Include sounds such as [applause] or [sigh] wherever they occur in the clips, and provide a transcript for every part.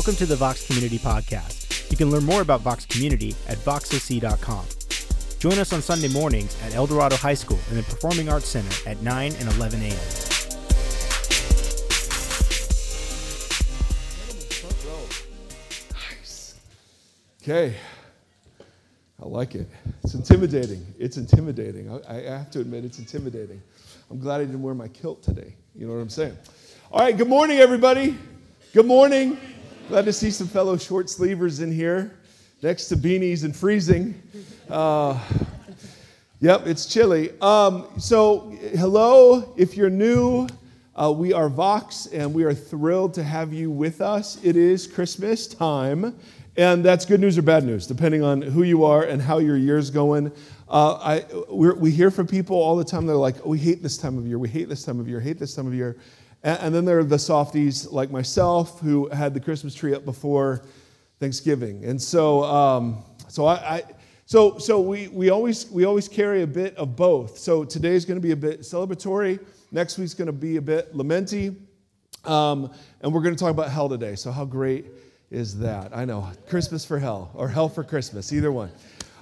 Welcome to the Vox Community Podcast. You can learn more about Vox Community at voxoc.com. Join us on Sunday mornings at El Dorado High School in the Performing Arts Center at 9 and 11 a.m. Okay. I like it. It's intimidating. It's intimidating. I, I, have to admit, it's intimidating. I'm glad I didn't wear my kilt today. You know what I'm saying? All right, good morning, everybody. Good morning. Glad to see some fellow short sleevers in here next to beanies and freezing. Uh, yep, it's chilly. Um, so, hello. If you're new, uh, we are Vox, and we are thrilled to have you with us. It is Christmas time. And that's good news or bad news, depending on who you are and how your year's going. Uh, I, we hear from people all the time, they're like, oh, we hate this time of year, we hate this time of year, hate this time of year. And, then there are the softies like myself who had the Christmas tree up before Thanksgiving. And so, um, so I, I so, so we, we, always, we always carry a bit of both. So today's going to be a bit celebratory. Next week's going to be a bit lamenty. Um, and we're going to talk about hell today. So how great is that. I know. Christmas for hell or hell for Christmas, either one.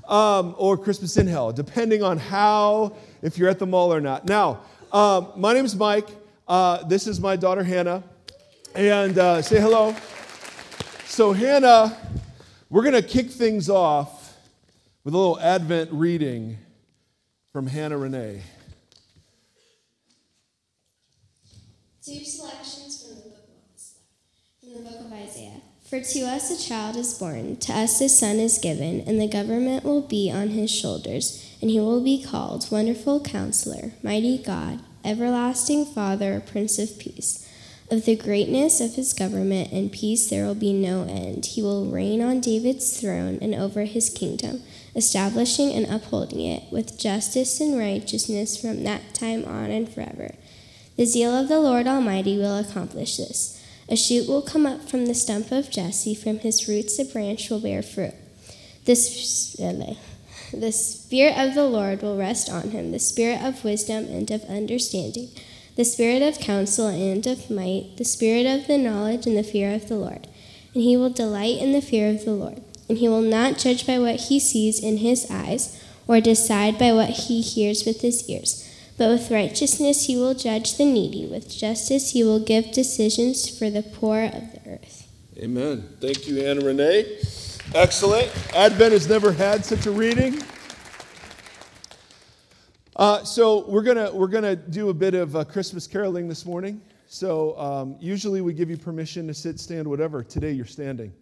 Um, or Christmas in hell, depending on how, if you're at the mall or not. Now, um, my name is Mike. Uh, this is my daughter Hannah. And uh, say hello. So, Hannah, we're going to kick things off with a little Advent reading from Hannah Renee. Two selections from the book of, from the book of Isaiah. For to us a child is born, to us a son is given, and the government will be on his shoulders, and he will be called Wonderful Counselor, Mighty God, Everlasting Father, Prince of Peace. Of the greatness of his government and peace there will be no end. He will reign on David's throne and over his kingdom, establishing and upholding it with justice and righteousness from that time on and forever. The zeal of the Lord Almighty will accomplish this. A shoot will come up from the stump of Jesse, from his roots a branch will bear fruit. The, the Spirit of the Lord will rest on him, the Spirit of wisdom and of understanding, the Spirit of counsel and of might, the Spirit of the knowledge and the fear of the Lord. And he will delight in the fear of the Lord. And he will not judge by what he sees in his eyes, or decide by what he hears with his ears but with righteousness he will judge the needy. With justice he will give decisions for the poor of the earth. Amen. Thank you, Hannah Renee. Excellent. Advent has never had such a reading. Uh, so we're gonna we're gonna do a bit of uh, Christmas caroling this morning. So um, usually we give you permission to sit, stand, whatever. Today you're standing.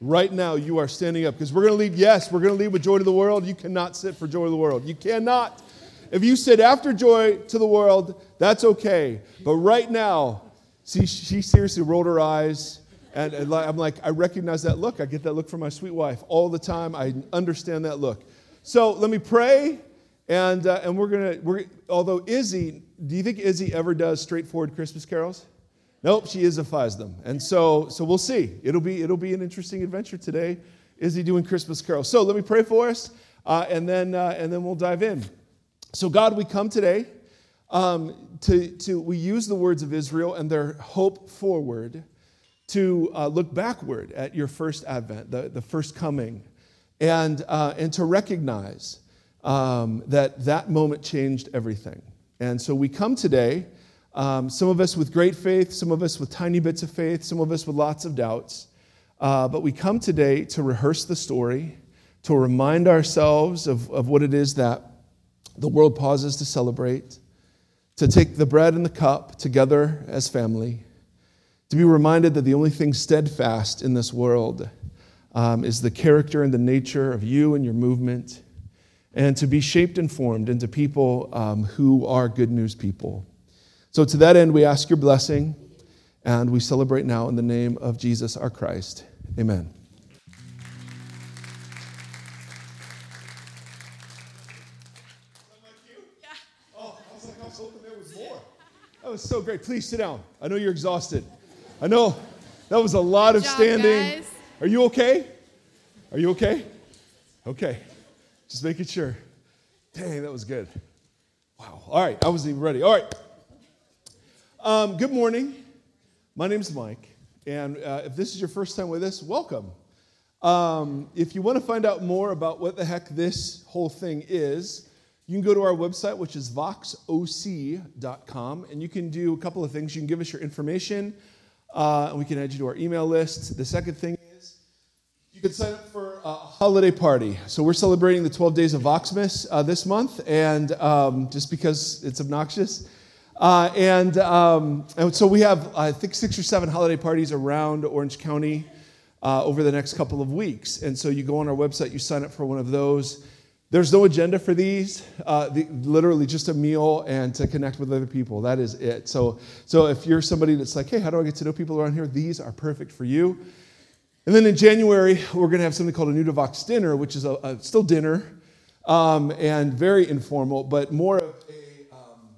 Right now you are standing up because we're gonna lead. Yes, we're gonna lead with joy to the world. You cannot sit for joy to the world. You cannot. If you sit after joy to the world, that's okay. But right now, see, she seriously rolled her eyes. And, I'm like, I recognize that look. I get that look from my sweet wife all the time. I understand that look. So let me pray. And, uh, and we're going to, we're, although Izzy, do you think Izzy ever does straightforward Christmas carols? Nope, she Izzifies them. And so, so we'll see. It'll be, it'll be an interesting adventure today. Izzy doing Christmas carols. So let me pray for us, uh, and, then, uh, and then we'll dive in. So, God, we come today um, to, to, we use the words of Israel and their hope forward to uh, look backward at your first advent, the, the first coming, and, uh, and to recognize um, that that moment changed everything. And so we come today, um, some of us with great faith, some of us with tiny bits of faith, some of us with lots of doubts. Uh, but we come today to rehearse the story, to remind ourselves of, of what it is that the world pauses to celebrate, to take the bread and the cup together as family, to be reminded that the only thing steadfast in this world um, is the character and the nature of you and your movement, and to be shaped and formed into people um, who are good news people. So, to that end, we ask your blessing, and we celebrate now in the name of Jesus our Christ. Amen. That was so great. Please sit down. I know you're exhausted. I know that was a lot of job, standing. guys. Are you okay? Are you okay? Okay. Just making sure. Dang, that was good. Wow. All right. I wasn't even ready. All right. Um, good morning. My name's Mike. And uh, if this is your first time with us, welcome. Um, if you want to find out more about what the heck this whole thing is, you can go to our website, which is voxoc.com, and you can do a couple of things. You can give us your information, uh, we can add you to our email list. The second thing is you can sign up for a holiday party. So we're celebrating the 12 days of Voxmas uh, this month, and um, just because it's obnoxious. Uh, and, um, and so we have, I think, six or seven holiday parties around Orange County uh, over the next couple of weeks. And so you go on our website, you sign up for one of those. There's no agenda for these. Uh, the, literally just a meal and to connect with other people. That is it. So, so if you're somebody that's like, hey, how do I get to know people around here? These are perfect for you. And then in January, we're going to have something called a New to Vox dinner, which is a, a still dinner um, and very informal, but more of a um,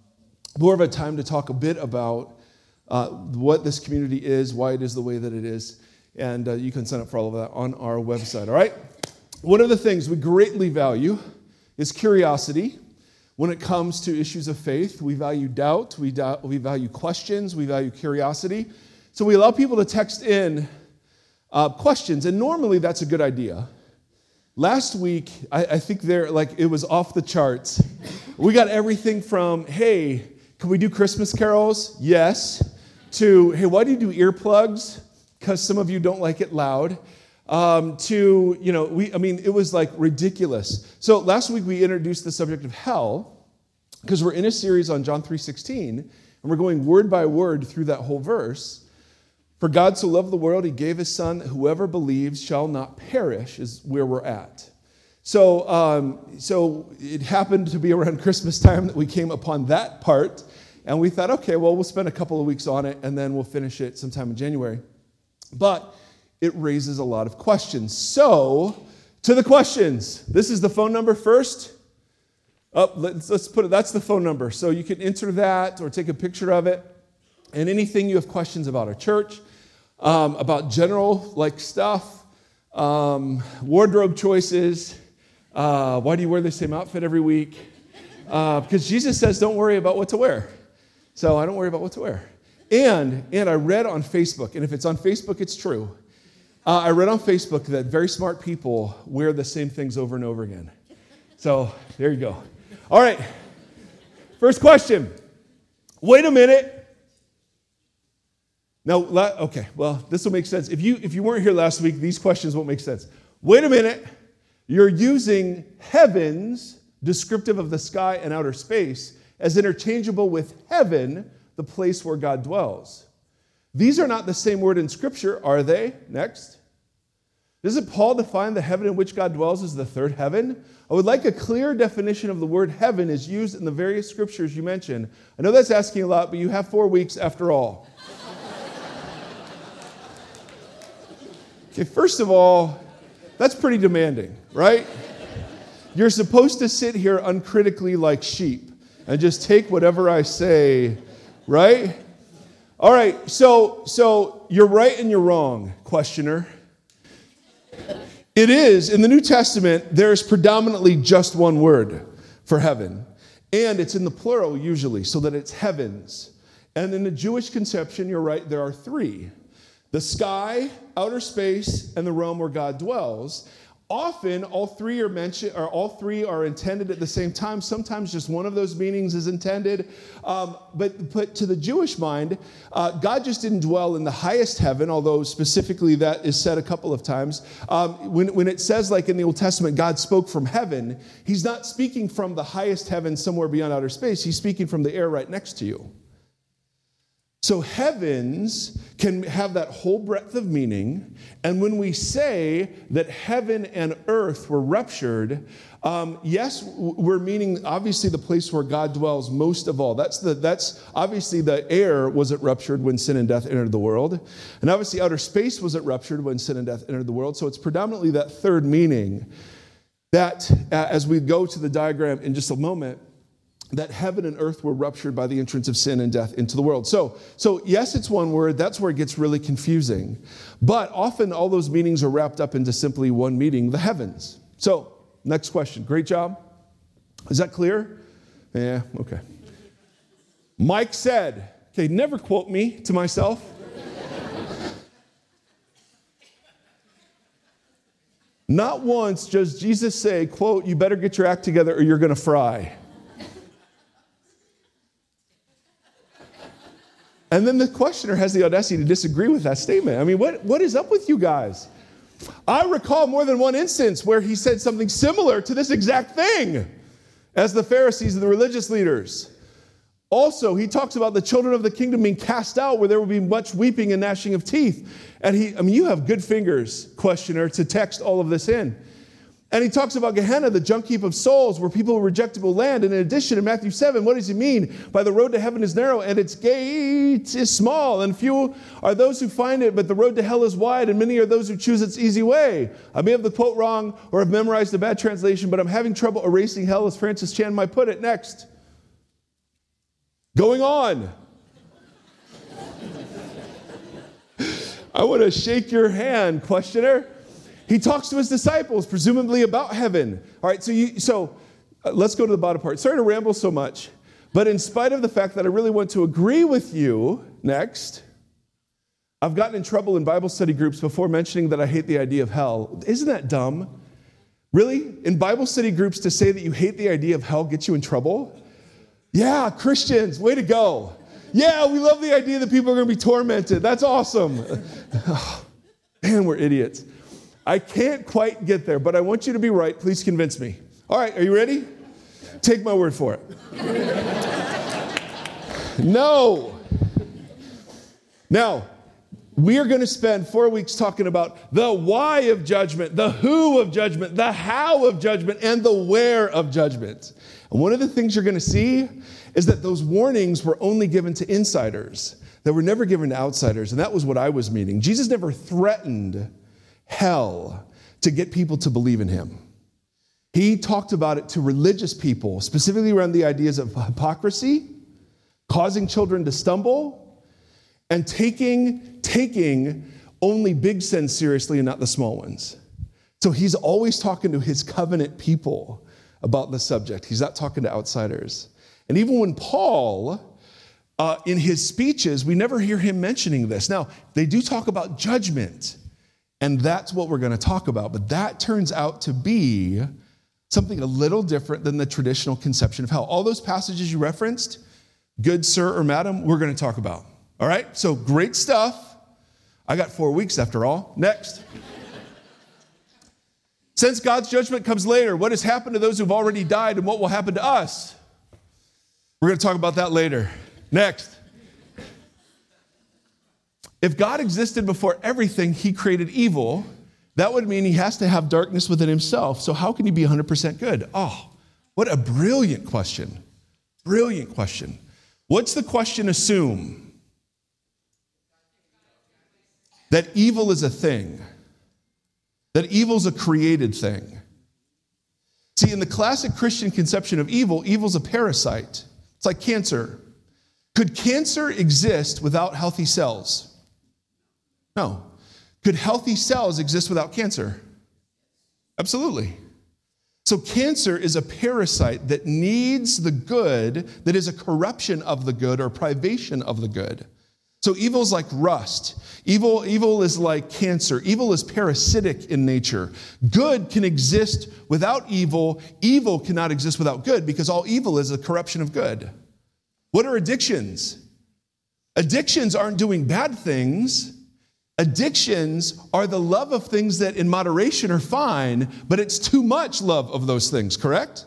more of a time to talk a bit about uh, what this community is, why it is the way that it is, and uh, you can sign up for all of that on our website. All right. One of the things we greatly value is curiosity. When it comes to issues of faith, we value doubt, we, doubt, we value questions, we value curiosity. So we allow people to text in uh, questions, and normally that's a good idea. Last week, I, I think there, like, it was off the charts. We got everything from, hey, can we do Christmas carols? Yes. To, hey, why do you do earplugs? Because some of you don't like it loud um, to, you know, we, I mean, it was like ridiculous. So last week we introduced the subject of hell because we're in a series on John 3.16 and we're going word by word through that whole verse. For God so loved the world, he gave his son, whoever believes shall not perish, is where we're at. So, um, so it happened to be around [laughs] Christmas time that we came upon that part, and we thought, okay, well, we'll spend a couple of weeks on it, and then we'll finish it sometime in January. But it raises a lot of questions. So, to the questions. This is the phone number first. Up, oh, let's, let's put it, that's the phone number. So you can enter that or take a picture of it. And anything you have questions about our church, um, about general like stuff, um, wardrobe choices, uh, why do you wear the same outfit every week? Uh, because Jesus says, don't worry about what to wear. So I don't worry about what to wear. And, and I read on Facebook, and if it's on Facebook, it's true. Uh, I read on Facebook that very smart people wear the same things over and over again. So there you go. All right. First question. Wait a minute. Now, okay, well, this will make sense. If you, if you weren't here last week, these questions won't make sense. Wait a minute. You're using heavens, descriptive of the sky and outer space, as interchangeable with heaven, the place where God dwells. These are not the same word in Scripture, are they? Next. Doesn't Paul define the heaven in which God dwells as the third heaven? I would like a clear definition of the word heaven as used in the various scriptures you mentioned. I know that's asking a lot, but you have four weeks after all. okay, first of all, that's pretty demanding, right? You're supposed to sit here uncritically like sheep and just take whatever I say, right? All right, so so you're right and you're wrong, questioner. It is, in the New Testament, there's predominantly just one word for heaven. And it's in the plural usually, so that it's heavens. And in the Jewish conception, you're right, there are three the sky, outer space, and the realm where God dwells. Often, all three are mentioned, or all three are intended at the same time. Sometimes just one of those meanings is intended. Um, but, but to the Jewish mind, uh, God just didn't dwell in the highest heaven, although specifically that is said a couple of times. Um, when, when it says, like in the Old Testament, God spoke from heaven, He's not speaking from the highest heaven somewhere beyond outer space. He's speaking from the air right next to you. So, heavens can have that whole breadth of meaning. And when we say that heaven and earth were ruptured, um, yes, we're meaning obviously the place where God dwells most of all. That's, the, that's obviously the air wasn't ruptured when sin and death entered the world. And obviously outer space wasn't ruptured when sin and death entered the world. So, it's predominantly that third meaning that, uh, as we go to the diagram in just a moment, that heaven and earth were ruptured by the entrance of sin and death into the world. So, so yes, it's one word. That's where it gets really confusing. But often all those meanings are wrapped up into simply one meaning, the heavens. So, next question. Great job. Is that clear? Yeah, okay. Mike said, okay, never quote me to myself. Not once does Jesus say, quote, you better get your act together or you're going to fry. And then the questioner has the audacity to disagree with that statement. I mean, what, what is up with you guys? I recall more than one instance where he said something similar to this exact thing as the Pharisees and the religious leaders. Also, he talks about the children of the kingdom being cast out where there will be much weeping and gnashing of teeth. And he, I mean, you have good fingers, questioner, to text all of this in. And he talks about Gehenna, the junk heap of souls, where people rejectable land. And in addition, in Matthew 7, what does he mean? By the road to heaven is narrow, and its gate is small, and few are those who find it, but the road to hell is wide, and many are those who choose its easy way. I may have the quote wrong or have memorized a bad translation, but I'm having trouble erasing hell, as Francis Chan might put it. Next. Going on. [laughs] I want to shake your hand, questioner. He talks to his disciples, presumably about heaven. All right, so, you, so uh, let's go to the bottom part. Sorry to ramble so much, but in spite of the fact that I really want to agree with you, next, I've gotten in trouble in Bible study groups before mentioning that I hate the idea of hell. Isn't that dumb? Really? In Bible study groups, to say that you hate the idea of hell gets you in trouble? Yeah, Christians, way to go. Yeah, we love the idea that people are going to be tormented. That's awesome. [laughs] man, we're idiots. I can't quite get there, but I want you to be right. Please convince me. All right, are you ready? Take my word for it. [laughs] no. Now, we are going to spend four weeks talking about the why of judgment, the who of judgment, the how of judgment, and the where of judgment. And one of the things you're going to see is that those warnings were only given to insiders, they were never given to outsiders. And that was what I was meaning. Jesus never threatened hell to get people to believe in him. He talked about it to religious people, specifically around the ideas of hypocrisy, causing children to stumble, and taking, taking only big sins seriously and not the small ones. So he's always talking to his covenant people about the subject. He's not talking to outsiders. And even when Paul, uh, in his speeches, we never hear him mentioning this. Now, they do talk about judgment. And that's what we're going to talk about. But that turns out to be something a little different than the traditional conception of hell. All those passages you referenced, good sir or madam, we're going to talk about. All right? So great stuff. I got four weeks after all. Next. Since God's judgment comes later, what has happened to those who've already died and what will happen to us? We're going to talk about that later. Next. If God existed before everything, he created evil. That would mean he has to have darkness within himself. So, how can he be 100% good? Oh, what a brilliant question. Brilliant question. What's the question assume? That evil is a thing, that evil is a created thing. See, in the classic Christian conception of evil, evil's a parasite. It's like cancer. Could cancer exist without healthy cells? No. Could healthy cells exist without cancer? Absolutely. So, cancer is a parasite that needs the good, that is a corruption of the good or privation of the good. So, evil is like rust. Evil, evil is like cancer. Evil is parasitic in nature. Good can exist without evil. Evil cannot exist without good because all evil is a corruption of good. What are addictions? Addictions aren't doing bad things, Addictions are the love of things that in moderation are fine, but it's too much love of those things, correct?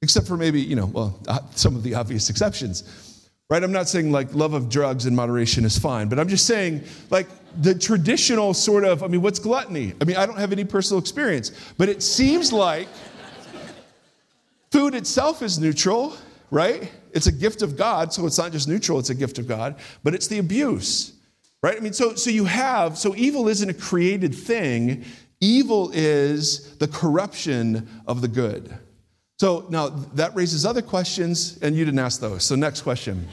Except for maybe, you know, well, uh, some of the obvious exceptions, right? I'm not saying like love of drugs in moderation is fine, but I'm just saying like the traditional sort of, I mean, what's gluttony? I mean, I don't have any personal experience, but it seems like food itself is neutral, right? It's a gift of God, so it's not just neutral, it's a gift of God, but it's the abuse Right? I mean, so, so you have, so evil isn't a created thing, evil is the corruption of the good. So now that raises other questions, and you didn't ask those. So, next question.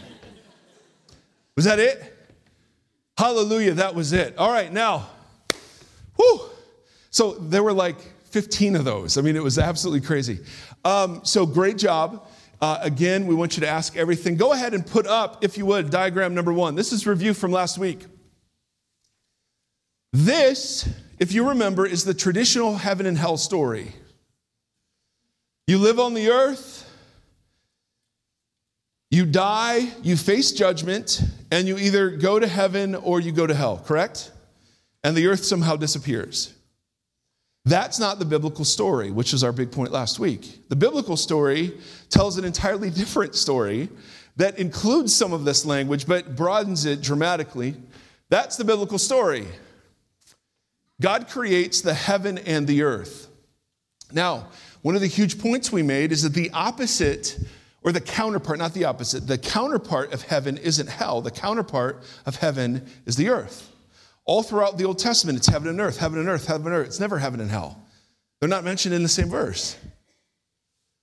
Was that it? Hallelujah, that was it. All right, now, whew. So there were like 15 of those. I mean, it was absolutely crazy. Um, so great job. Uh, again, we want you to ask everything. Go ahead and put up, if you would, diagram number one. This is review from last week. This if you remember, is the traditional heaven and hell story. You live on the earth, you die, you face judgment, and you either go to heaven or you go to hell, correct? And the earth somehow disappears. That's not the biblical story, which is our big point last week. The biblical story tells an entirely different story that includes some of this language but broadens it dramatically. That's the biblical story. God creates the heaven and the earth. Now, one of the huge points we made is that the opposite, or the counterpart, not the opposite, the counterpart of heaven isn't hell. The counterpart of heaven is the earth. All throughout the Old Testament, it's heaven and earth, heaven and earth, heaven and earth. It's never heaven and hell. They're not mentioned in the same verse.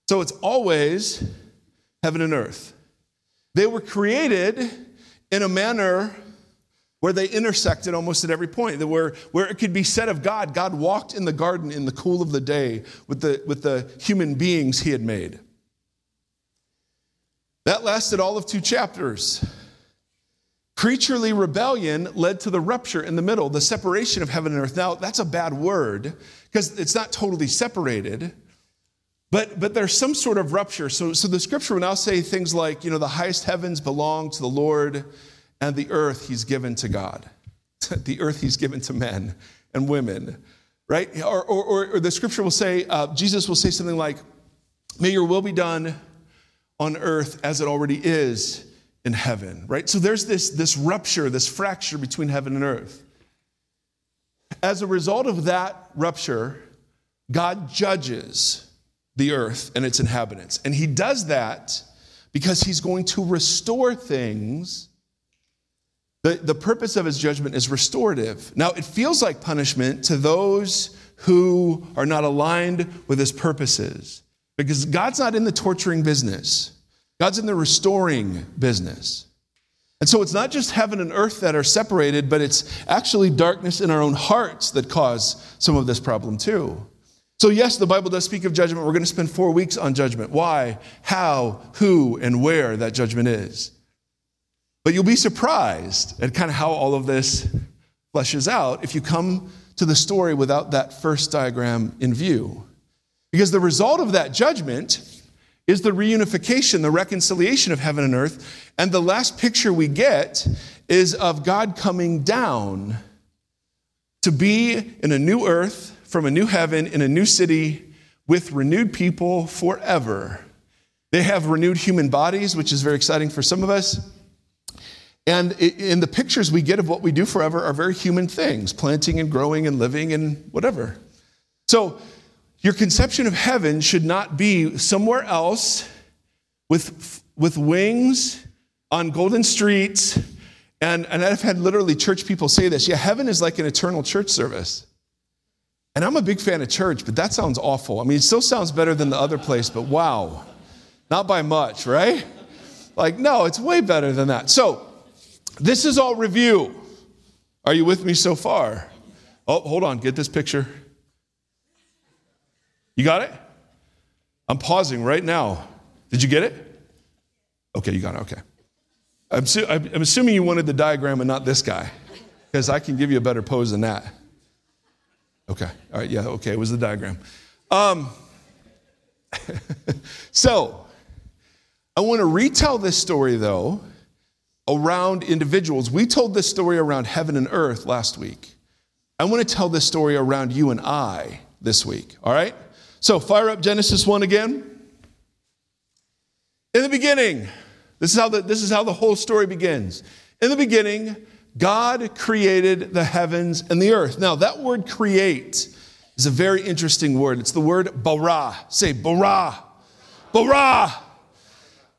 So it's always heaven and earth. They were created in a manner where they intersected almost at every point, where, where it could be said of God, God walked in the garden in the cool of the day with the, with the human beings he had made. That lasted all of two chapters. Creaturely rebellion led to the rupture in the middle, the separation of heaven and earth. Now, that's a bad word because it's not totally separated, but, but there's some sort of rupture. So, so the scripture will now say things like, you know, the highest heavens belong to the Lord and the earth he's given to God. [laughs] the earth he's given to men and women, right? Or, or, or the scripture will say, uh, Jesus will say something like, May your will be done on earth as it already is in heaven, right? So there's this, this rupture, this fracture between heaven and earth. As a result of that rupture, God judges the earth and its inhabitants. And he does that because he's going to restore things the, the purpose of his judgment is restorative. Now, it feels like punishment to those who are not aligned with his purposes because God's not in the torturing business, God's in the restoring business. And so it's not just heaven and earth that are separated, but it's actually darkness in our own hearts that cause some of this problem too. So, yes, the Bible does speak of judgment. We're going to spend four weeks on judgment. Why, how, who, and where that judgment is. But you'll be surprised at kind of how all of this fleshes out if you come to the story without that first diagram in view. Because the result of that judgment is the reunification, the reconciliation of heaven and earth. And the last picture we get is of God coming down to be in a new earth, from a new heaven, in a new city, with renewed people forever. They have renewed human bodies, which is very exciting for some of us. And in the pictures we get of what we do forever are very human things planting and growing and living and whatever. So, your conception of heaven should not be somewhere else with, with wings on golden streets. And, and I've had literally church people say this yeah, heaven is like an eternal church service. And I'm a big fan of church, but that sounds awful. I mean, it still sounds better than the other place, but wow, not by much, right? Like, no, it's way better than that. So, this is all review. Are you with me so far? Oh, hold on, get this picture. You got it? I'm pausing right now. Did you get it? Okay, you got it. Okay. I'm, su- I'm assuming you wanted the diagram and not this guy, because I can give you a better pose than that. Okay. All right. Yeah. Okay. It was the diagram. Um, [laughs] so, I want to retell this story though around individuals. We told this story around heaven and earth last week. I want to tell this story around you and I this week, all right? So fire up Genesis 1 again. In the beginning, this is how the, this is how the whole story begins. In the beginning, God created the heavens and the earth. Now, that word create is a very interesting word. It's the word bara. Say bara. Bara.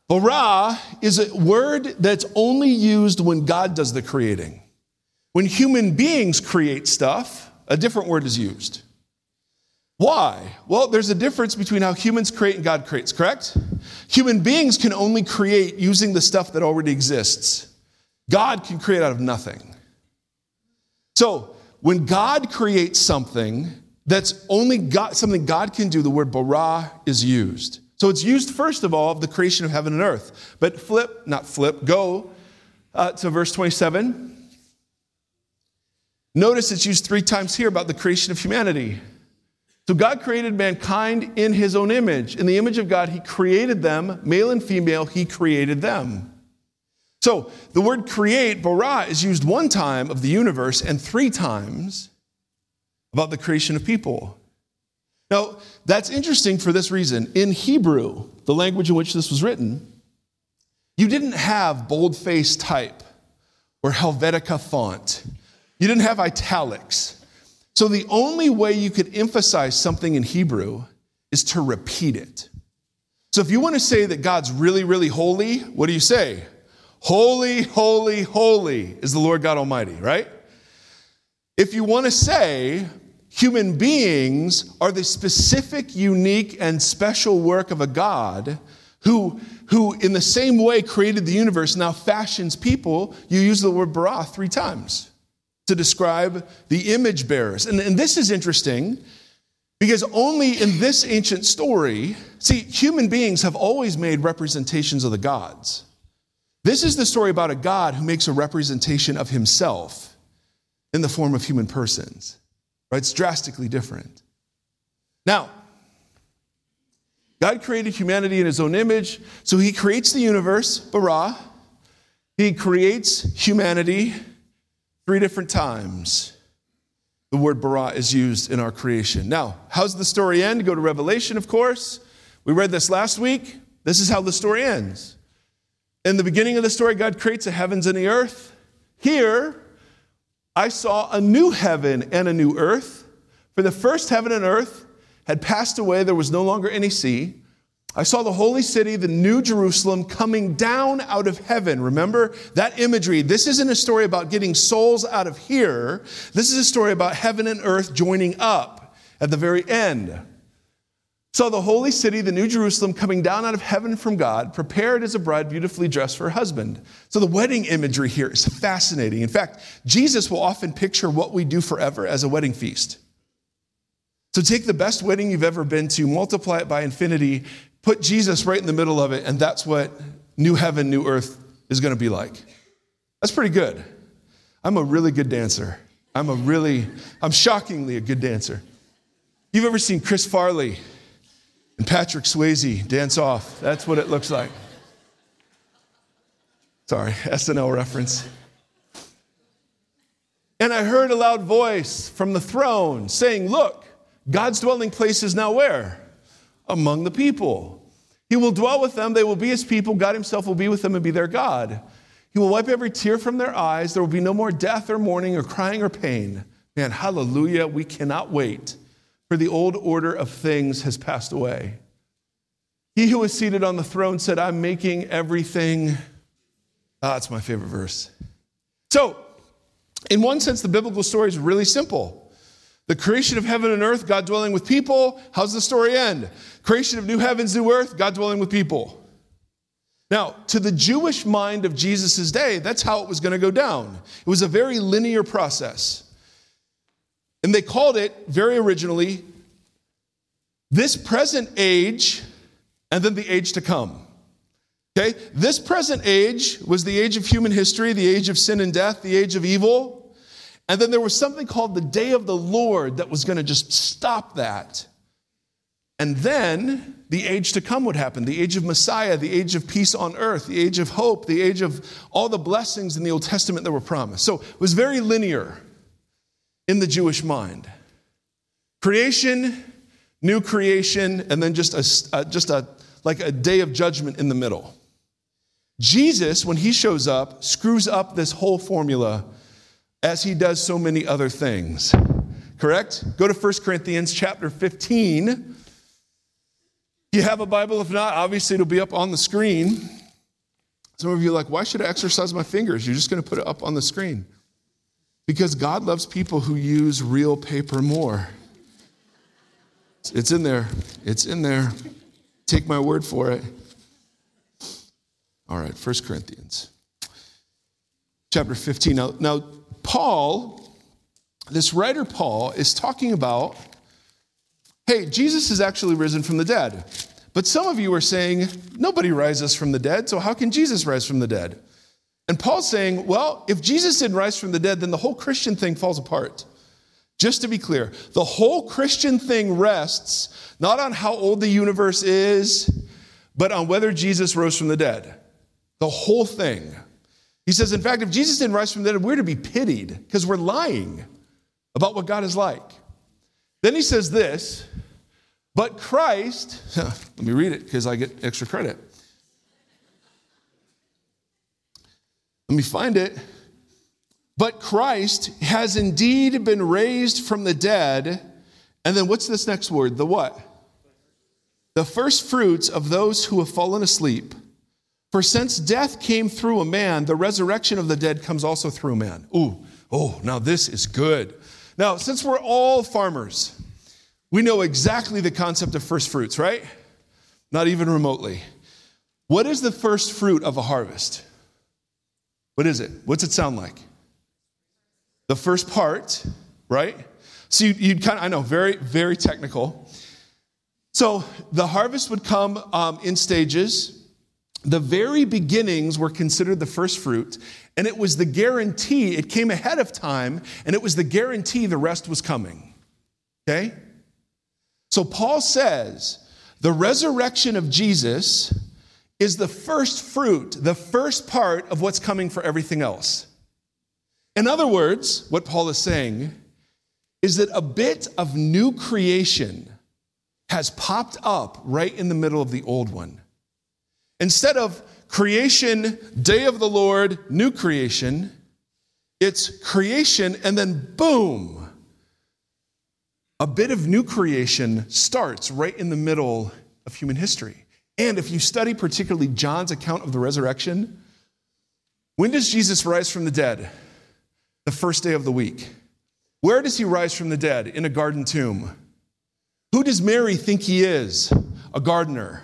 Bara is a word that's only used when God does the creating. When human beings create stuff, a different word is used. Why? Well, there's a difference between how humans create and God creates, correct? Human beings can only create using the stuff that already exists. God can create out of nothing. So, when God creates something that's only God, something God can do, the word bara is used. So it's used, first of all, of the creation of heaven and earth. But flip, not flip, go uh, to verse 27. Notice it's used three times here about the creation of humanity. So God created mankind in his own image. In the image of God, he created them, male and female, he created them. So the word create, bara, is used one time of the universe and three times about the creation of people. Now, that's interesting for this reason. In Hebrew, the language in which this was written, you didn't have boldface type or Helvetica font. You didn't have italics. So the only way you could emphasize something in Hebrew is to repeat it. So if you want to say that God's really, really holy, what do you say? Holy, holy, holy is the Lord God Almighty, right? If you want to say human beings are the specific, unique, and special work of a God who, who in the same way created the universe, now fashions people, you use the word bara three times to describe the image bearers. And, and this is interesting because only in this ancient story, see, human beings have always made representations of the gods. This is the story about a God who makes a representation of himself in the form of human persons. Right? It's drastically different. Now, God created humanity in his own image, so he creates the universe, bara. He creates humanity three different times. The word bara is used in our creation. Now, how's the story end? Go to Revelation, of course. We read this last week. This is how the story ends. In the beginning of the story, God creates the heavens and the earth. Here, I saw a new heaven and a new earth. For the first heaven and earth had passed away, there was no longer any sea. I saw the holy city, the new Jerusalem, coming down out of heaven. Remember that imagery. This isn't a story about getting souls out of here. This is a story about heaven and earth joining up at the very end. Saw the holy city, the new Jerusalem, coming down out of heaven from God, prepared as a bride beautifully dressed for her husband. So the wedding imagery here is fascinating. In fact, Jesus will often picture what we do forever as a wedding feast. So take the best wedding you've ever been to, multiply it by infinity, put Jesus right in the middle of it, and that's what new heaven, new earth is going to be like. That's pretty good. I'm a really good dancer. I'm a really, I'm shockingly a good dancer. You've ever seen Chris Farley? And Patrick Swayze dance off. That's what it looks like. Sorry, SNL reference. And I heard a loud voice from the throne saying, Look, God's dwelling place is now where? Among the people. He will dwell with them, they will be his people, God himself will be with them and be their God. He will wipe every tear from their eyes. There will be no more death or mourning or crying or pain. Man, hallelujah, we cannot wait for the old order of things has passed away. He who was seated on the throne said, I'm making everything. Ah, that's my favorite verse. So, in one sense, the biblical story is really simple. The creation of heaven and earth, God dwelling with people. How's the story end? Creation of new heavens, new earth, God dwelling with people. Now, to the Jewish mind of Jesus' day, that's how it was going to go down. It was a very linear process. And they called it very originally this present age and then the age to come. Okay? This present age was the age of human history, the age of sin and death, the age of evil. And then there was something called the day of the Lord that was going to just stop that. And then the age to come would happen the age of Messiah, the age of peace on earth, the age of hope, the age of all the blessings in the Old Testament that were promised. So it was very linear in the Jewish mind. Creation, new creation, and then just a, just a like a day of judgment in the middle. Jesus, when he shows up, screws up this whole formula as he does so many other things. Correct? Go to 1 Corinthians chapter 15. You have a Bible? If not, obviously it'll be up on the screen. Some of you are like, why should I exercise my fingers? You're just going to put it up on the screen. Because God loves people who use real paper more. It's in there. It's in there. Take my word for it. All right, 1 Corinthians chapter 15. Now, now, Paul, this writer Paul, is talking about hey, Jesus is actually risen from the dead. But some of you are saying, nobody rises from the dead, so how can Jesus rise from the dead? And Paul's saying, well, if Jesus didn't rise from the dead, then the whole Christian thing falls apart. Just to be clear, the whole Christian thing rests not on how old the universe is, but on whether Jesus rose from the dead. The whole thing. He says, in fact, if Jesus didn't rise from the dead, we're to be pitied because we're lying about what God is like. Then he says this, but Christ, [laughs] let me read it because I get extra credit. Let me find it. But Christ has indeed been raised from the dead. And then what's this next word? The what? The first fruits of those who have fallen asleep. For since death came through a man, the resurrection of the dead comes also through man. Ooh, oh, now this is good. Now, since we're all farmers, we know exactly the concept of first fruits, right? Not even remotely. What is the first fruit of a harvest? What is it? What's it sound like? The first part, right? So you, would kind of, I know, very, very technical. So the harvest would come um, in stages. The very beginnings were considered the first fruit, and it was the guarantee, it came ahead of time, and it was the guarantee the rest was coming. Okay? So Paul says the resurrection of Jesus is the first fruit, the first part of what's coming for everything else. In other words, what Paul is saying is that a bit of new creation has popped up right in the middle of the old one. Instead of creation, day of the Lord, new creation, it's creation and then boom, a bit of new creation starts right in the middle of human history. And if you study particularly John's account of the resurrection, when does Jesus rise from the dead? The first day of the week. Where does he rise from the dead? In a garden tomb. Who does Mary think he is? A gardener.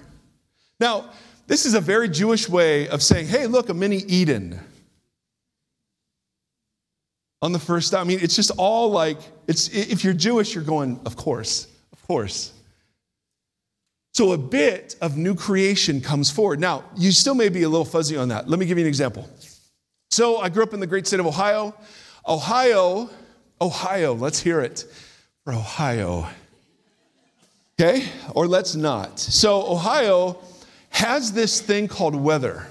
Now, this is a very Jewish way of saying, hey, look, a mini Eden. On the first, I mean, it's just all like, it's, if you're Jewish, you're going, of course, of course. So a bit of new creation comes forward. Now, you still may be a little fuzzy on that. Let me give you an example. So I grew up in the great state of Ohio. Ohio, Ohio, let's hear it for Ohio. Okay? Or let's not. So Ohio has this thing called weather.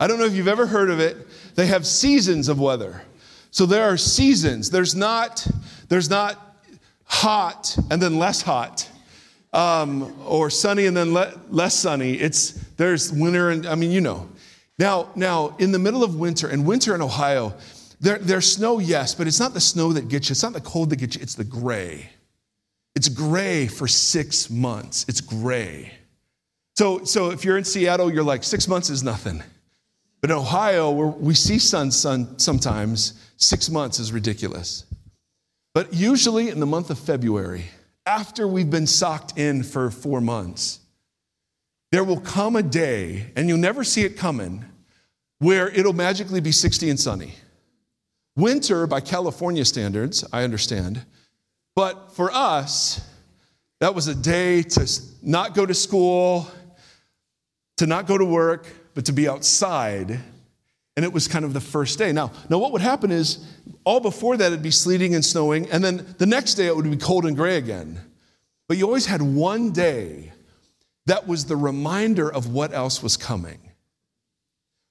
I don't know if you've ever heard of it. They have seasons of weather. So there are seasons. There's not, there's not hot and then less hot um, or sunny and then le- less sunny. It's there's winter and I mean you know. Now now in the middle of winter and winter in Ohio, there, there's snow yes, but it's not the snow that gets you. It's not the cold that gets you. It's the gray. It's gray for six months. It's gray. So so if you're in Seattle, you're like six months is nothing. But in Ohio, where we see sun, sun sometimes, six months is ridiculous. But usually in the month of February, after we've been socked in for four months, there will come a day, and you'll never see it coming, where it'll magically be 60 and sunny. Winter, by California standards, I understand. But for us, that was a day to not go to school, to not go to work, but to be outside. And it was kind of the first day. Now, now what would happen is all before that, it'd be sleeting and snowing, and then the next day it would be cold and gray again. But you always had one day that was the reminder of what else was coming.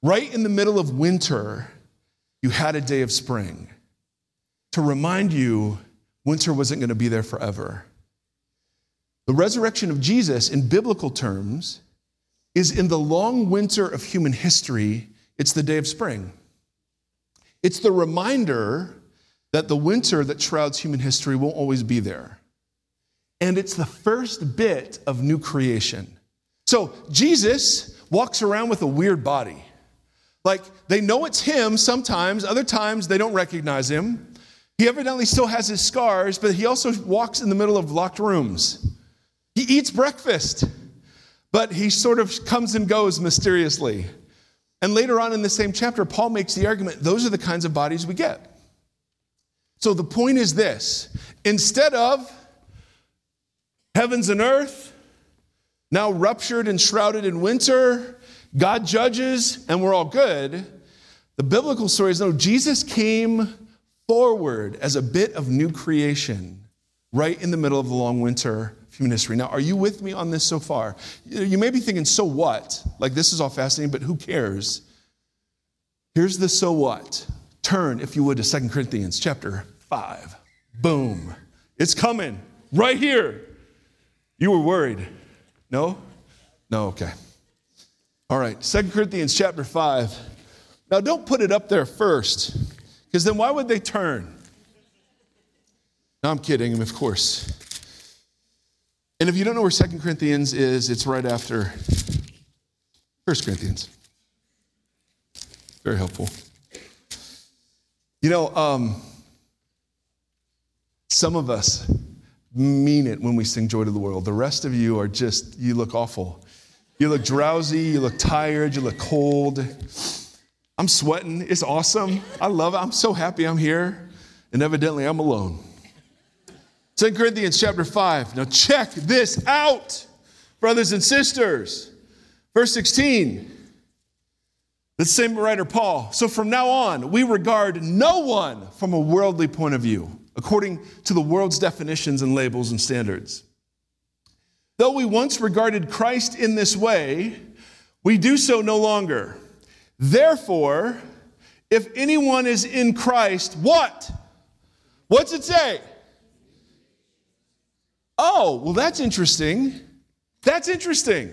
Right in the middle of winter, you had a day of spring to remind you winter wasn't going to be there forever. The resurrection of Jesus, in biblical terms, is in the long winter of human history, it's the day of spring. It's the reminder that the winter that shrouds human history won't always be there. And it's the first bit of new creation. So Jesus walks around with a weird body. Like they know it's him sometimes, other times they don't recognize him. He evidently still has his scars, but he also walks in the middle of locked rooms. He eats breakfast, but he sort of comes and goes mysteriously. And later on in the same chapter, Paul makes the argument those are the kinds of bodies we get. So the point is this instead of heavens and earth, now ruptured and shrouded in winter, God judges and we're all good. The biblical story is no, Jesus came forward as a bit of new creation right in the middle of the long winter history. Now, are you with me on this so far? You may be thinking, so what? Like, this is all fascinating, but who cares? Here's the so what. Turn, if you would, to Second Corinthians chapter 5. Boom. It's coming right here. You were worried. No? No, okay. All right, Second Corinthians chapter 5. Now, don't put it up there first, because then why would they turn? No, I'm kidding, of course. And if you don't know where Second Corinthians is, it's right after First Corinthians. Very helpful. You know, um, some of us mean it when we sing Joy to the World. The rest of you are just, you look awful. You look drowsy, you look tired, you look cold. I'm sweating. It's awesome. I love it. I'm so happy I'm here. And evidently, I'm alone. 2 Corinthians chapter 5. Now, check this out, brothers and sisters. Verse 16. The same writer, Paul. So from now on, we regard no one from a worldly point of view, according to the world's definitions and labels and standards. Though we once regarded Christ in this way, we do so no longer. Therefore, if anyone is in Christ, what? What's it say? Oh, well, that's interesting. That's interesting.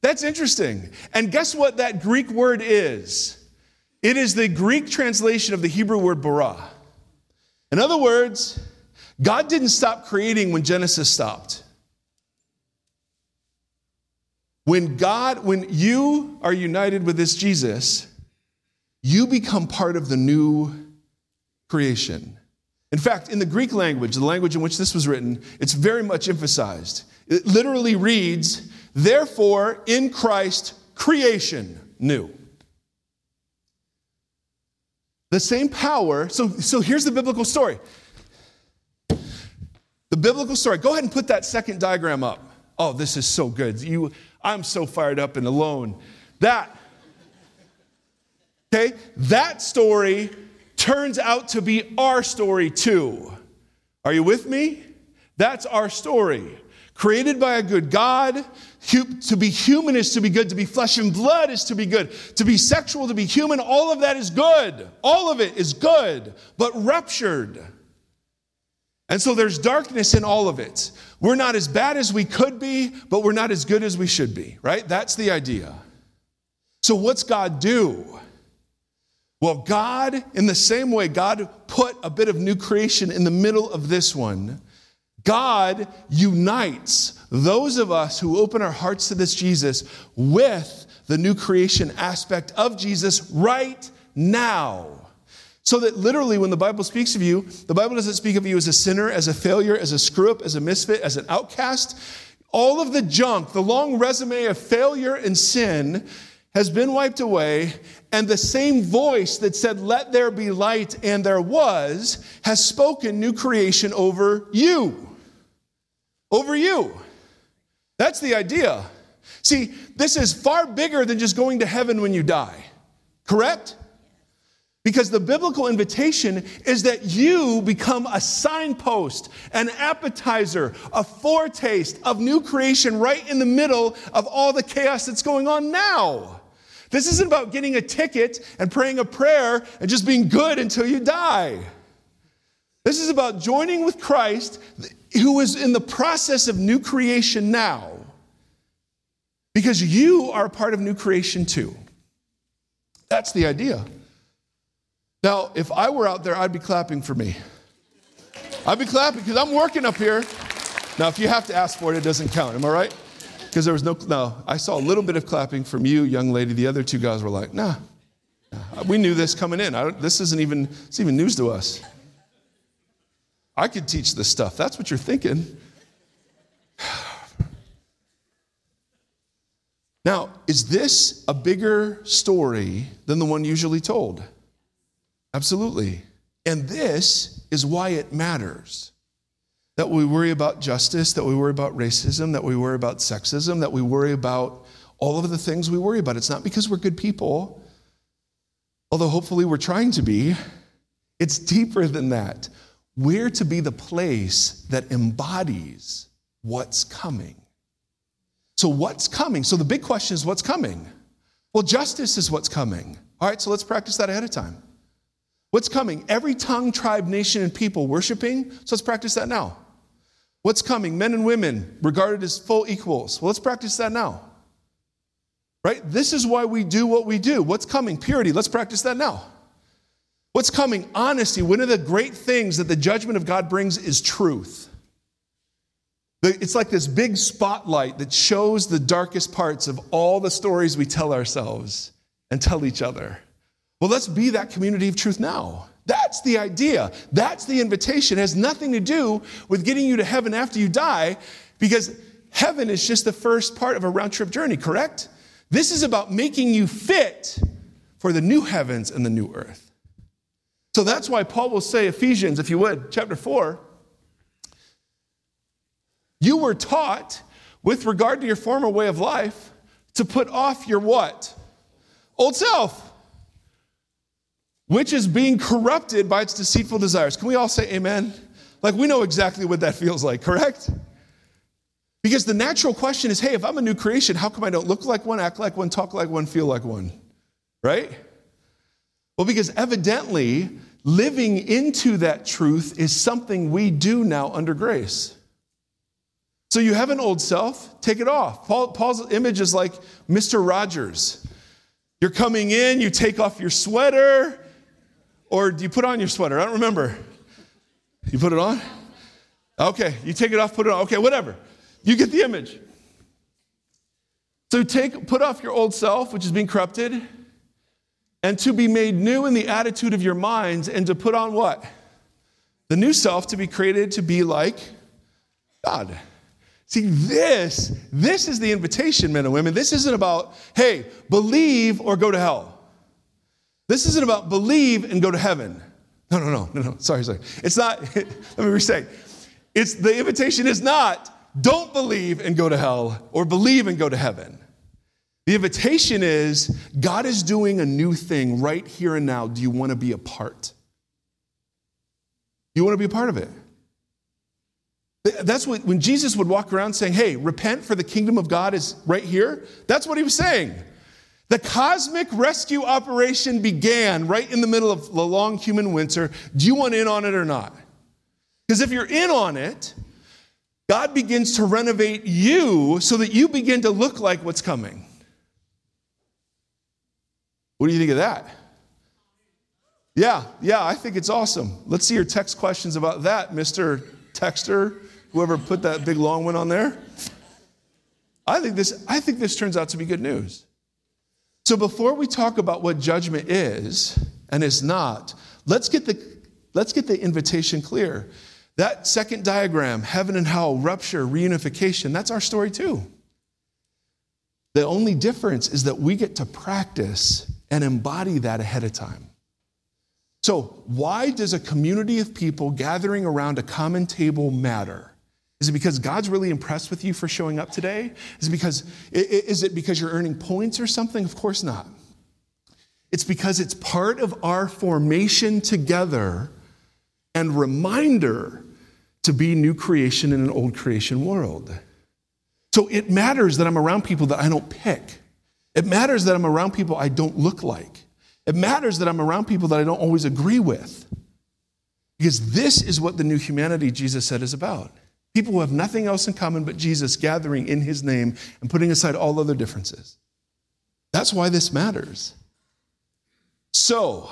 That's interesting. And guess what that Greek word is? It is the Greek translation of the Hebrew word bara. In other words, God didn't stop creating when Genesis stopped. When God, when you are united with this Jesus, you become part of the new creation. In fact, in the Greek language, the language in which this was written, it's very much emphasized. It literally reads, Therefore, in Christ, creation new. The same power. So, so here's the biblical story. The biblical story. Go ahead and put that second diagram up. Oh, this is so good. You, I'm so fired up and alone. That, okay, that story turns out to be our story too. Are you with me? That's our story. Created by a good God. To be human is to be good. To be flesh and blood is to be good. To be sexual, to be human, all of that is good. All of it is good, but ruptured. And so there's darkness in all of it. We're not as bad as we could be, but we're not as good as we should be, right? That's the idea. So, what's God do? Well, God, in the same way, God put a bit of new creation in the middle of this one. God unites those of us who open our hearts to this Jesus with the new creation aspect of Jesus right now. So that literally, when the Bible speaks of you, the Bible doesn't speak of you as a sinner, as a failure, as a screw up, as a misfit, as an outcast. All of the junk, the long resume of failure and sin has been wiped away, and the same voice that said, Let there be light, and there was, has spoken new creation over you over you. That's the idea. See, this is far bigger than just going to heaven when you die, correct? Because the biblical invitation is that you become a signpost, an appetizer, a foretaste of new creation right in the middle of all the chaos that's going on now. This isn't about getting a ticket and praying a prayer and just being good until you die. This is about joining with Christ, who is in the process of new creation now, because you are a part of new creation too. That's the idea. Now, if I were out there, I'd be clapping for me. I'd be clapping because I'm working up here. Now, if you have to ask for it, it doesn't count. Am I right? Because there was no, no, I saw a little bit of clapping from you, young lady. The other two guys were like, nah, nah. we knew this coming in. this isn't even, it's even news to us. I could teach this stuff. That's what you're thinking. Now, is this a bigger story than the one usually told? Absolutely. And this is why it matters. That we worry about justice, that we worry about racism, that we worry about sexism, that we worry about all of the things we worry about. It's not because we're good people, although hopefully we're trying to be, it's deeper than that. We're to be the place that embodies what's coming. So, what's coming? So, the big question is what's coming? Well, justice is what's coming. All right, so let's practice that ahead of time. What's coming? Every tongue, tribe, nation, and people worshiping. So, let's practice that now. What's coming? Men and women regarded as full equals. Well, let's practice that now. Right? This is why we do what we do. What's coming? Purity. Let's practice that now. What's coming? Honesty. One of the great things that the judgment of God brings is truth. It's like this big spotlight that shows the darkest parts of all the stories we tell ourselves and tell each other. Well, let's be that community of truth now. That's the idea. That's the invitation. It has nothing to do with getting you to heaven after you die, because heaven is just the first part of a round trip journey, correct? This is about making you fit for the new heavens and the new earth. So that's why Paul will say, Ephesians, if you would, chapter 4, you were taught with regard to your former way of life to put off your what? Old self, which is being corrupted by its deceitful desires. Can we all say amen? Like we know exactly what that feels like, correct? Because the natural question is hey, if I'm a new creation, how come I don't look like one, act like one, talk like one, feel like one? Right? Well, because evidently, living into that truth is something we do now under grace. So you have an old self, take it off. Paul, Paul's image is like Mr. Rogers. You're coming in, you take off your sweater, or do you put on your sweater? I don't remember. You put it on? Okay, you take it off, put it on. Okay, whatever. You get the image. So take, put off your old self, which is being corrupted, and to be made new in the attitude of your minds, and to put on what? The new self to be created to be like God. See, this, this is the invitation, men and women. This isn't about, hey, believe or go to hell. This isn't about believe and go to heaven. No, no, no, no, no. Sorry, sorry. It's not, [laughs] let me restate. It's the invitation is not don't believe and go to hell or believe and go to heaven. The invitation is God is doing a new thing right here and now. Do you want to be a part? Do you want to be a part of it? That's what, when Jesus would walk around saying, Hey, repent for the kingdom of God is right here, that's what he was saying. The cosmic rescue operation began right in the middle of the long human winter. Do you want in on it or not? Because if you're in on it, God begins to renovate you so that you begin to look like what's coming. What do you think of that? Yeah, yeah, I think it's awesome. Let's see your text questions about that, Mr. Texter, whoever put that big long one on there. I think this, I think this turns out to be good news. So before we talk about what judgment is and is not, let's get the, let's get the invitation clear. That second diagram, heaven and hell, rupture, reunification, that's our story too. The only difference is that we get to practice and embody that ahead of time. So, why does a community of people gathering around a common table matter? Is it because God's really impressed with you for showing up today? Is it because, is it because you're earning points or something? Of course not. It's because it's part of our formation together and reminder to be new creation in an old creation world. So it matters that I'm around people that I don't pick. It matters that I'm around people I don't look like. It matters that I'm around people that I don't always agree with. Because this is what the new humanity Jesus said is about. People who have nothing else in common but Jesus gathering in his name and putting aside all other differences. That's why this matters. So,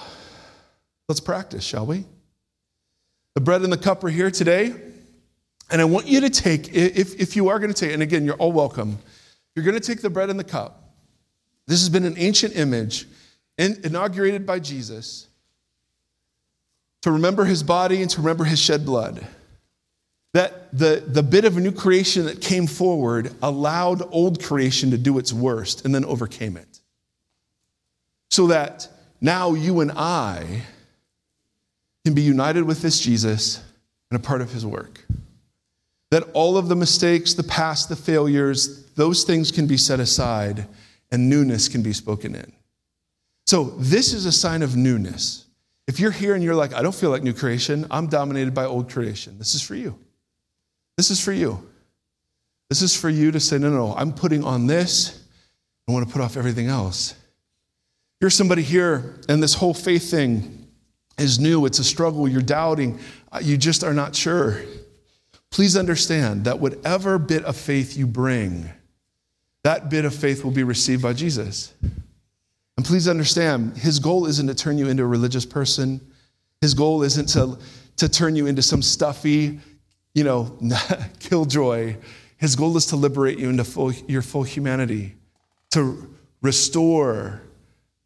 let's practice, shall we? The bread and the cup are here today. And I want you to take, if, if you are going to take, and again, you're all welcome, you're going to take the bread and the cup. This has been an ancient image inaugurated by Jesus to remember his body and to remember his shed blood. That the, the bit of a new creation that came forward allowed old creation to do its worst and then overcame it. So that now you and I can be united with this Jesus and a part of his work. That all of the mistakes, the past, the failures, those things can be set aside and newness can be spoken in. So, this is a sign of newness. If you're here and you're like, I don't feel like new creation, I'm dominated by old creation, this is for you. This is for you. This is for you to say, no, no, no, I'm putting on this. I want to put off everything else. You're somebody here, and this whole faith thing is new. It's a struggle. You're doubting. Uh, you just are not sure. Please understand that whatever bit of faith you bring, that bit of faith will be received by Jesus. And please understand, his goal isn't to turn you into a religious person. His goal isn't to, to turn you into some stuffy, you know, [laughs] killjoy. His goal is to liberate you into full, your full humanity, to restore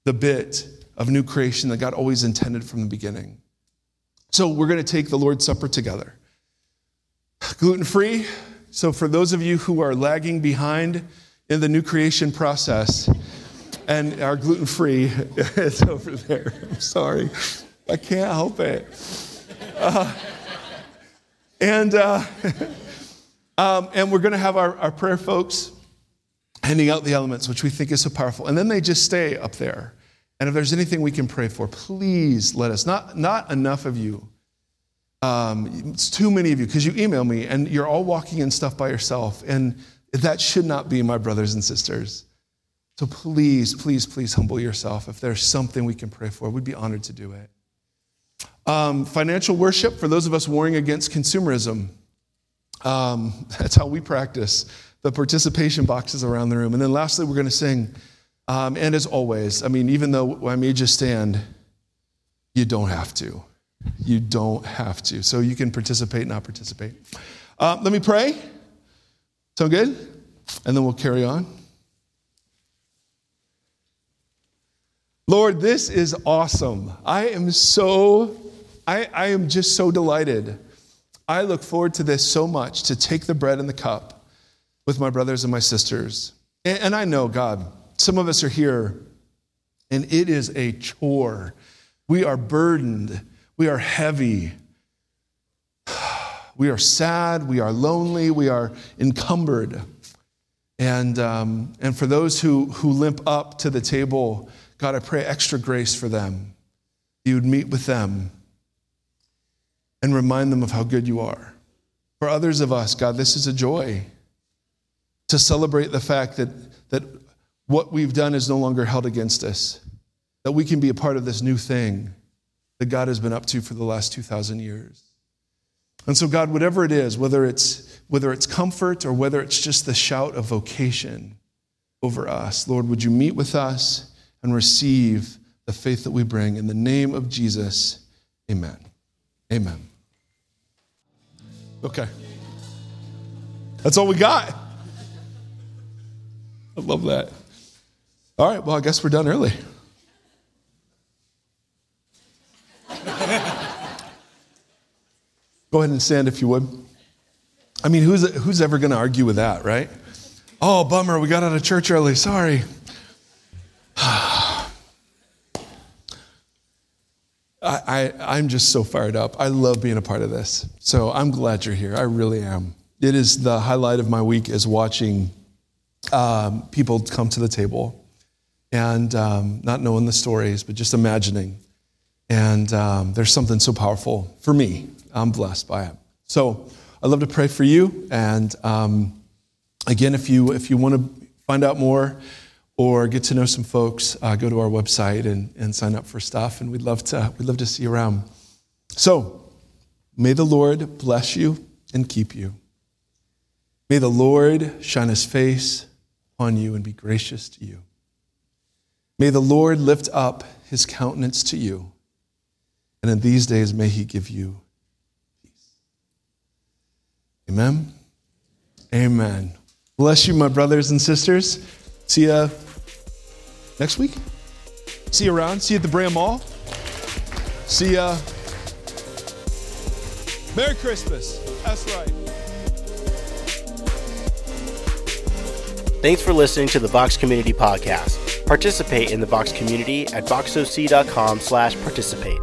the bit of new creation that God always intended from the beginning. So we're going to take the Lord's Supper together. Gluten free. So for those of you who are lagging behind in the new creation process and are gluten free, [laughs] it's over there. I'm sorry. I can't help it. Uh, and, uh, [laughs] um, and we're going to have our, our prayer folks handing out the elements, which we think is so powerful. And then they just stay up there. And if there's anything we can pray for, please let us. Not, not enough of you. Um, it's too many of you because you email me and you're all walking in stuff by yourself. And that should not be, my brothers and sisters. So please, please, please humble yourself. If there's something we can pray for, we'd be honored to do it. Um, financial worship, for those of us warring against consumerism, um, [laughs] that's how we practice the participation boxes around the room. And then lastly, we're going to sing. Um, and as always, I mean, even though I made you stand, you don't have to. You don't have to. So you can participate, not participate. Uh, let me pray. Sound good? And then we'll carry on. Lord, this is awesome. I am so, I, I am just so delighted. I look forward to this so much to take the bread and the cup with my brothers and my sisters. And, and I know, God, some of us are here and it is a chore. We are burdened we are heavy. [sighs] We are sad. We are lonely. We are encumbered. And, um, and for those who, who limp up to the table, God, I pray extra grace for them. You would meet with them and remind them of how good you are. For others of us, God, this is a joy to celebrate the fact that, that what we've done is no longer held against us, that we can be a part of this new thing that God has been up to for the last 2,000 years. And so, God, whatever it is, whether it's, whether it's comfort or whether it's just the shout of vocation over us, Lord, would you meet with us and receive the faith that we bring? In the name of Jesus, amen. Amen. Okay. That's all we got. I love that. All right, well, I guess we're done early. Go ahead and stand if you would. I mean, who's, who's ever going to argue with that, right? Oh, bummer, we got out of church early. Sorry. [sighs] I, I, I'm just so fired up. I love being a part of this. So I'm glad you're here. I really am. It is the highlight of my week is watching um, people come to the table and um, not knowing the stories, but just imagining. And um, there's something so powerful for me I'm blessed by it. So I'd love to pray for you. And um, again, if you, if you want to find out more or get to know some folks, uh, go to our website and, and sign up for stuff. And we'd love, to, we'd love to see you around. So may the Lord bless you and keep you. May the Lord shine his face on you and be gracious to you. May the Lord lift up his countenance to you. And in these days, may he give you peace. Amen. Amen. Bless you, my brothers and sisters. See you next week. See you around. See you at the Brea Mall. See ya. Merry Christmas. That's right. Thanks for listening to the Vox Community Podcast. Participate in the Vox community at voxoc.com slash participate.